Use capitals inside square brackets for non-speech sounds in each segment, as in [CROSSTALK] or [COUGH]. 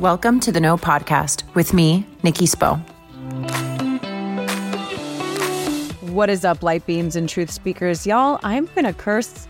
Welcome to the Know Podcast with me, Nikki Spo. What is up, light beams and truth speakers? Y'all, I'm going to curse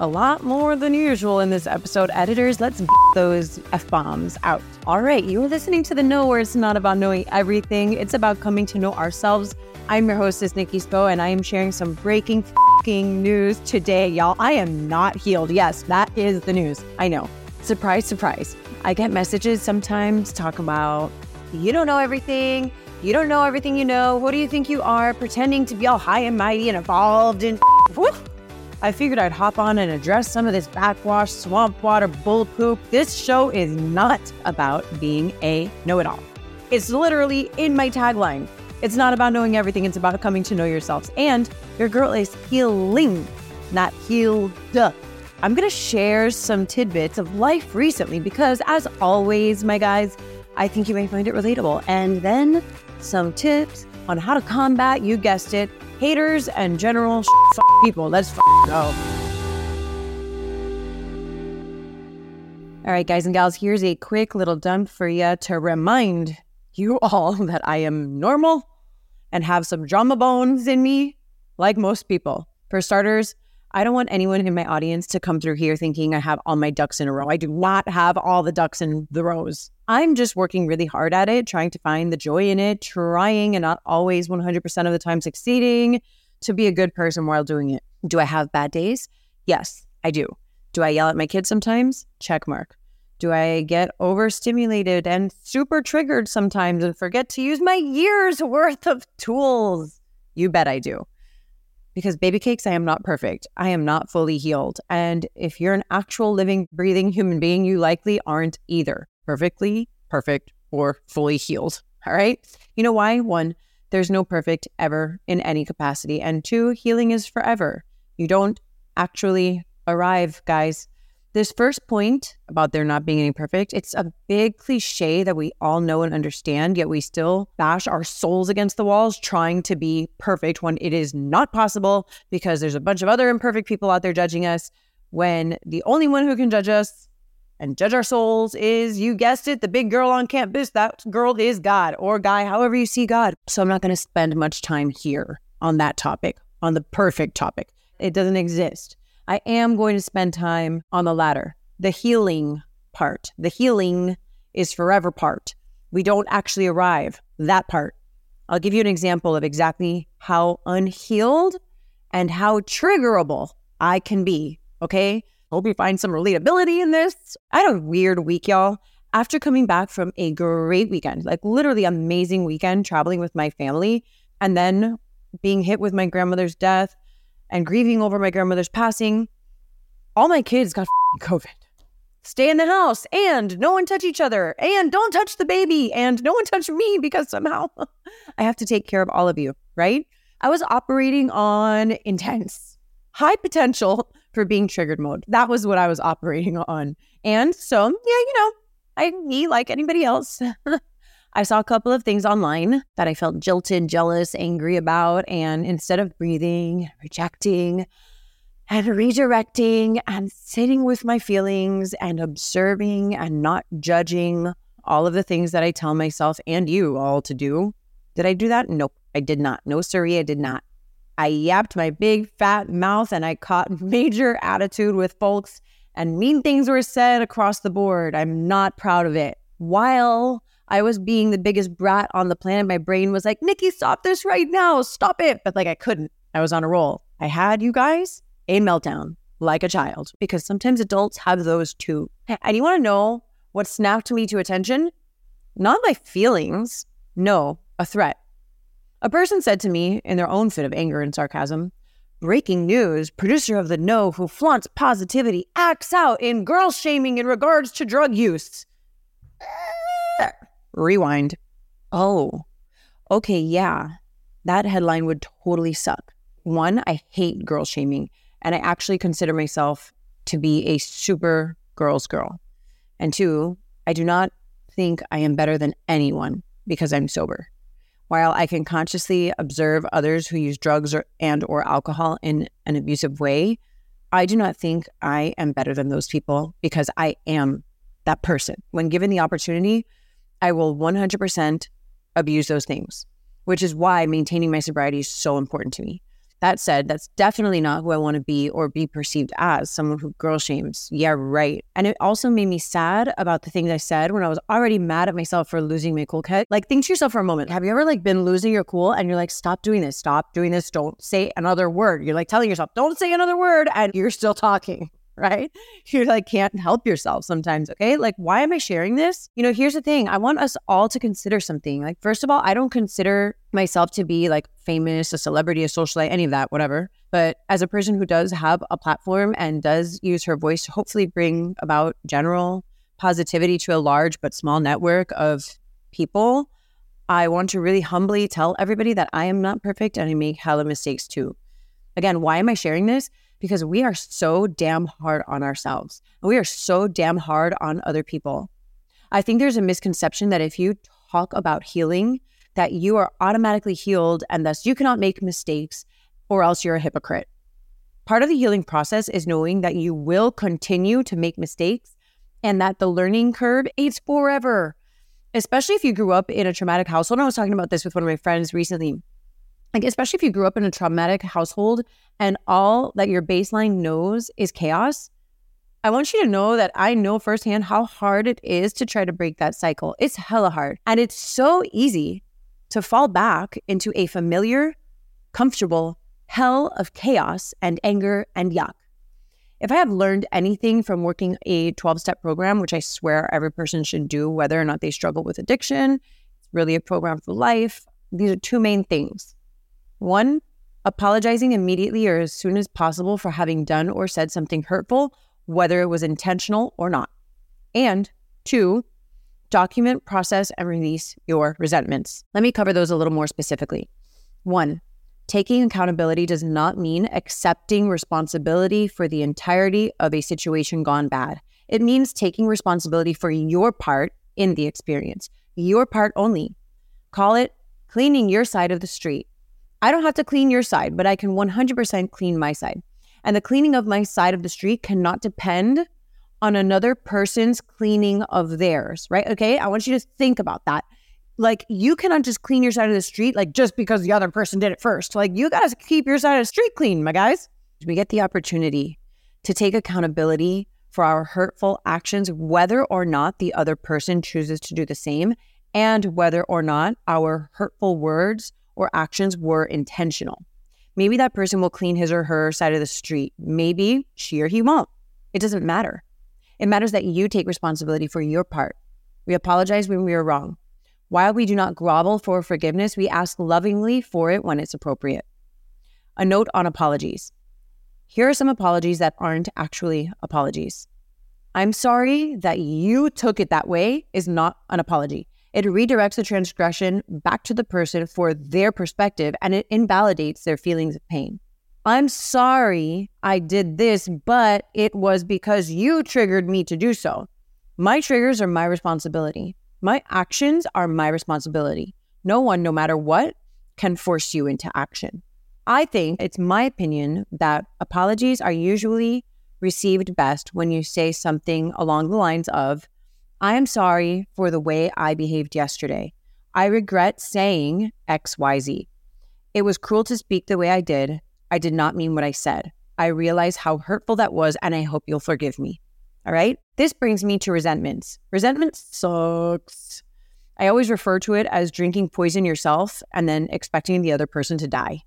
a lot more than usual in this episode. Editors, let's get those F bombs out. All right, you're listening to the Know, where it's not about knowing everything, it's about coming to know ourselves. I'm your hostess, Nikki Spo, and I am sharing some breaking news today, y'all. I am not healed. Yes, that is the news. I know. Surprise, surprise. I get messages sometimes talking about, you don't know everything. You don't know everything you know. What do you think you are? Pretending to be all high and mighty and evolved and [LAUGHS] I figured I'd hop on and address some of this backwash, swamp water, bull poop. This show is not about being a know it all. It's literally in my tagline. It's not about knowing everything, it's about coming to know yourselves. And your girl is healing, not healed. I'm going to share some tidbits of life recently because, as always, my guys, I think you may find it relatable. And then some tips on how to combat, you guessed it, haters and general people. Let's go. All right, guys and gals, here's a quick little dump for you to remind you all [LAUGHS] that I am normal and have some drama bones in me, like most people. For starters, I don't want anyone in my audience to come through here thinking I have all my ducks in a row. I do not have all the ducks in the rows. I'm just working really hard at it, trying to find the joy in it, trying and not always 100% of the time succeeding to be a good person while doing it. Do I have bad days? Yes, I do. Do I yell at my kids sometimes? Check mark. Do I get overstimulated and super triggered sometimes and forget to use my years worth of tools? You bet I do because baby cakes, I am not perfect. I am not fully healed. And if you're an actual living, breathing human being, you likely aren't either perfectly, perfect, or fully healed. [LAUGHS] All right. You know why? One, there's no perfect ever in any capacity. And two, healing is forever. You don't actually arrive, guys. This first point about there not being any perfect, it's a big cliche that we all know and understand, yet we still bash our souls against the walls trying to be perfect when it is not possible because there's a bunch of other imperfect people out there judging us. When the only one who can judge us and judge our souls is, you guessed it, the big girl on campus. That girl is God or guy, however you see God. So I'm not going to spend much time here on that topic, on the perfect topic. It doesn't exist. I am going to spend time on the latter, the healing part. The healing is forever part. We don't actually arrive that part. I'll give you an example of exactly how unhealed and how triggerable I can be. Okay. Hope you find some relatability in this. I had a weird week, y'all. After coming back from a great weekend, like literally amazing weekend traveling with my family, and then being hit with my grandmother's death, and grieving over my grandmother's passing, all my kids got COVID. Stay in the house and no one touch each other and don't touch the baby and no one touch me because somehow [LAUGHS] I have to take care of all of you, right? I was operating on intense, high potential for being triggered mode. That was what I was operating on. And so, yeah, you know, I, me, like anybody else, [LAUGHS] I saw a couple of things online that I felt jilted, jealous, angry about. And instead of breathing, rejecting, and redirecting and sitting with my feelings and observing and not judging all of the things that I tell myself and you all to do. Did I do that? Nope, I did not. No, siree, I did not. I yapped my big fat mouth and I caught [LAUGHS] major attitude with folks, and mean things were said across the board. I'm not proud of it. While I was being the biggest brat on the planet. My brain was like, Nikki, stop this right now. Stop it. But like I couldn't. I was on a roll. I had, you guys, a meltdown like a child because sometimes adults have those too. And you want to know what snapped me to attention? Not my feelings. No, a threat. A person said to me in their own fit of anger and sarcasm, Breaking news producer of The Know who flaunts positivity acts out in girl shaming in regards to drug use. Rewind. Oh, okay, yeah. That headline would totally suck. One, I hate girl shaming, and I actually consider myself to be a super girl's girl. And two, I do not think I am better than anyone because I'm sober. While I can consciously observe others who use drugs or, and or alcohol in an abusive way, I do not think I am better than those people because I am that person. When given the opportunity, I will 100% abuse those things, which is why maintaining my sobriety is so important to me. That said, that's definitely not who I want to be or be perceived as someone who girl shames. Yeah, right. And it also made me sad about the things I said when I was already mad at myself for losing my cool cut. Like, think to yourself for a moment. Have you ever like been losing your cool and you're like, stop doing this, stop doing this, don't say another word. You're like telling yourself, don't say another word, and you're still talking right? You like can't help yourself sometimes, okay? Like why am I sharing this? You know, here's the thing. I want us all to consider something. Like first of all, I don't consider myself to be like famous, a celebrity, a socialite, any of that, whatever. But as a person who does have a platform and does use her voice to hopefully bring about general positivity to a large but small network of people, I want to really humbly tell everybody that I am not perfect and I make hella mistakes too. Again, why am I sharing this? Because we are so damn hard on ourselves and we are so damn hard on other people. I think there's a misconception that if you talk about healing, that you are automatically healed and thus you cannot make mistakes or else you're a hypocrite. Part of the healing process is knowing that you will continue to make mistakes and that the learning curve is forever. Especially if you grew up in a traumatic household. I was talking about this with one of my friends recently like especially if you grew up in a traumatic household and all that your baseline knows is chaos i want you to know that i know firsthand how hard it is to try to break that cycle it's hella hard and it's so easy to fall back into a familiar comfortable hell of chaos and anger and yuck if I have learned anything from working a 12 step program, which I swear every person should do, whether or not they struggle with addiction, it's really a program for life. These are two main things. One, apologizing immediately or as soon as possible for having done or said something hurtful, whether it was intentional or not. And two, document, process, and release your resentments. Let me cover those a little more specifically. One, taking accountability does not mean accepting responsibility for the entirety of a situation gone bad. It means taking responsibility for your part in the experience, your part only. Call it cleaning your side of the street. I don't have to clean your side, but I can 100% clean my side. And the cleaning of my side of the street cannot depend on another person's cleaning of theirs, right? Okay. I want you to think about that. Like, you cannot just clean your side of the street, like, just because the other person did it first. Like, you got to keep your side of the street clean, my guys. We get the opportunity to take accountability for our hurtful actions, whether or not the other person chooses to do the same, and whether or not our hurtful words or actions were intentional. Maybe that person will clean his or her side of the street. Maybe she or he won't. It doesn't matter. It matters that you take responsibility for your part. We apologize when we are wrong. While we do not grovel for forgiveness, we ask lovingly for it when it's appropriate. A note on apologies. Here are some apologies that aren't actually apologies. I'm sorry that you took it that way is not an apology. It redirects the transgression back to the person for their perspective and it invalidates their feelings of pain. I'm sorry I did this, but it was because you triggered me to do so. My triggers are my responsibility. My actions are my responsibility. No one, no matter what, can force you into action. I think it's my opinion that apologies are usually received best when you say something along the lines of, I am sorry for the way I behaved yesterday. I regret saying XYZ. It was cruel to speak the way I did. I did not mean what I said. I realize how hurtful that was, and I hope you'll forgive me. All right. This brings me to resentments. Resentment sucks. I always refer to it as drinking poison yourself and then expecting the other person to die.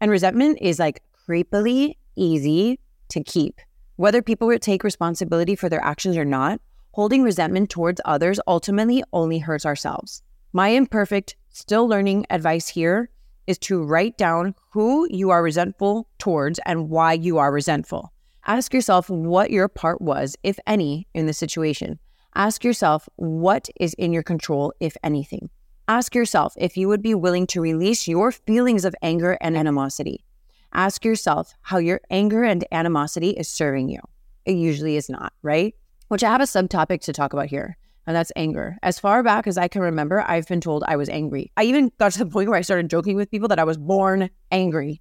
And resentment is like creepily easy to keep. Whether people take responsibility for their actions or not, holding resentment towards others ultimately only hurts ourselves. My imperfect, still learning advice here is to write down who you are resentful towards and why you are resentful. Ask yourself what your part was, if any, in the situation. Ask yourself what is in your control, if anything. Ask yourself if you would be willing to release your feelings of anger and animosity. Ask yourself how your anger and animosity is serving you. It usually is not, right? Which I have a subtopic to talk about here, and that's anger. As far back as I can remember, I've been told I was angry. I even got to the point where I started joking with people that I was born angry.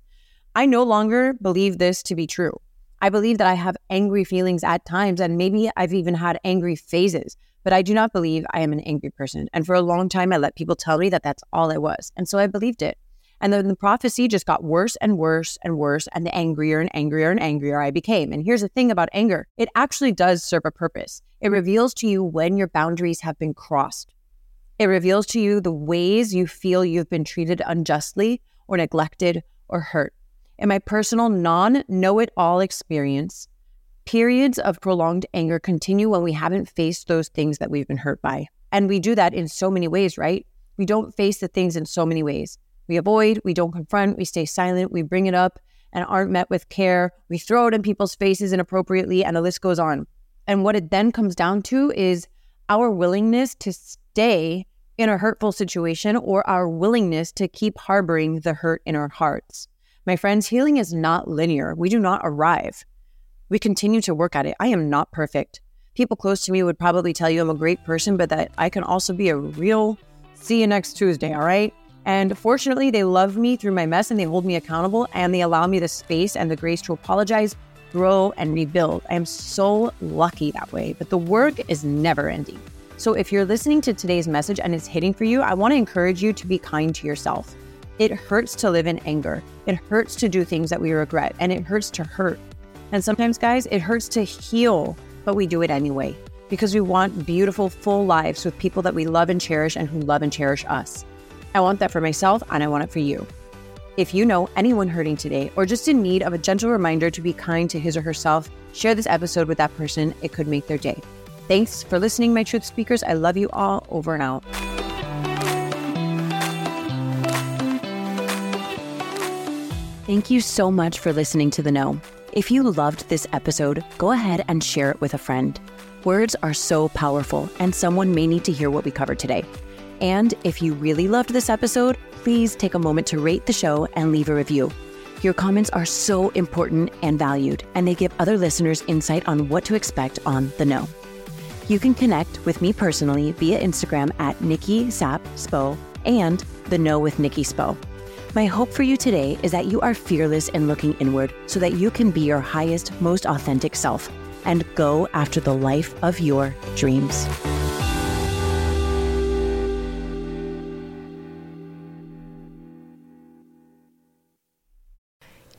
I no longer believe this to be true. I believe that I have angry feelings at times, and maybe I've even had angry phases. But I do not believe I am an angry person. And for a long time, I let people tell me that that's all I was. And so I believed it. And then the prophecy just got worse and worse and worse, and the angrier and angrier and angrier I became. And here's the thing about anger it actually does serve a purpose. It mm. reveals to you when your boundaries have been crossed, it reveals to you the ways you feel you've been treated unjustly or neglected or hurt. In my personal non know it all experience, periods of prolonged anger continue when we haven't faced those things that we've been hurt by. And we do that in so many ways, right? We don't face the things in so many ways. We avoid, we don't confront, we stay silent, we bring it up and aren't met with care. We throw it in people's faces inappropriately, and the list goes on. And what it then comes down to is our willingness to stay in a hurtful situation or our willingness to keep harboring the hurt in our hearts. My friends, healing is not linear. We do not arrive. We continue to work at it. I am not perfect. People close to me would probably tell you I'm a great person, but that I can also be a real see you next Tuesday, all right? And fortunately, they love me through my mess and they hold me accountable and they allow me the space and the grace to apologize, grow, and rebuild. I am so lucky that way, but the work is never ending. So if you're listening to today's message and it's hitting for you, I want to encourage you to be kind to yourself. It hurts to live in anger, it hurts to do things that we regret, and it hurts to hurt. And sometimes, guys, it hurts to heal, but we do it anyway because we want beautiful, full lives with people that we love and cherish and who love and cherish us. I want that for myself and I want it for you. If you know anyone hurting today or just in need of a gentle reminder to be kind to his or herself, share this episode with that person. It could make their day. Thanks for listening, my truth speakers. I love you all. Over and out. Thank you so much for listening to The Know. If you loved this episode, go ahead and share it with a friend. Words are so powerful, and someone may need to hear what we covered today. And if you really loved this episode, please take a moment to rate the show and leave a review. Your comments are so important and valued, and they give other listeners insight on what to expect on The Know. You can connect with me personally via Instagram at Nikki Sap Spo and The Know with Nikki Spo. My hope for you today is that you are fearless in looking inward so that you can be your highest, most authentic self and go after the life of your dreams.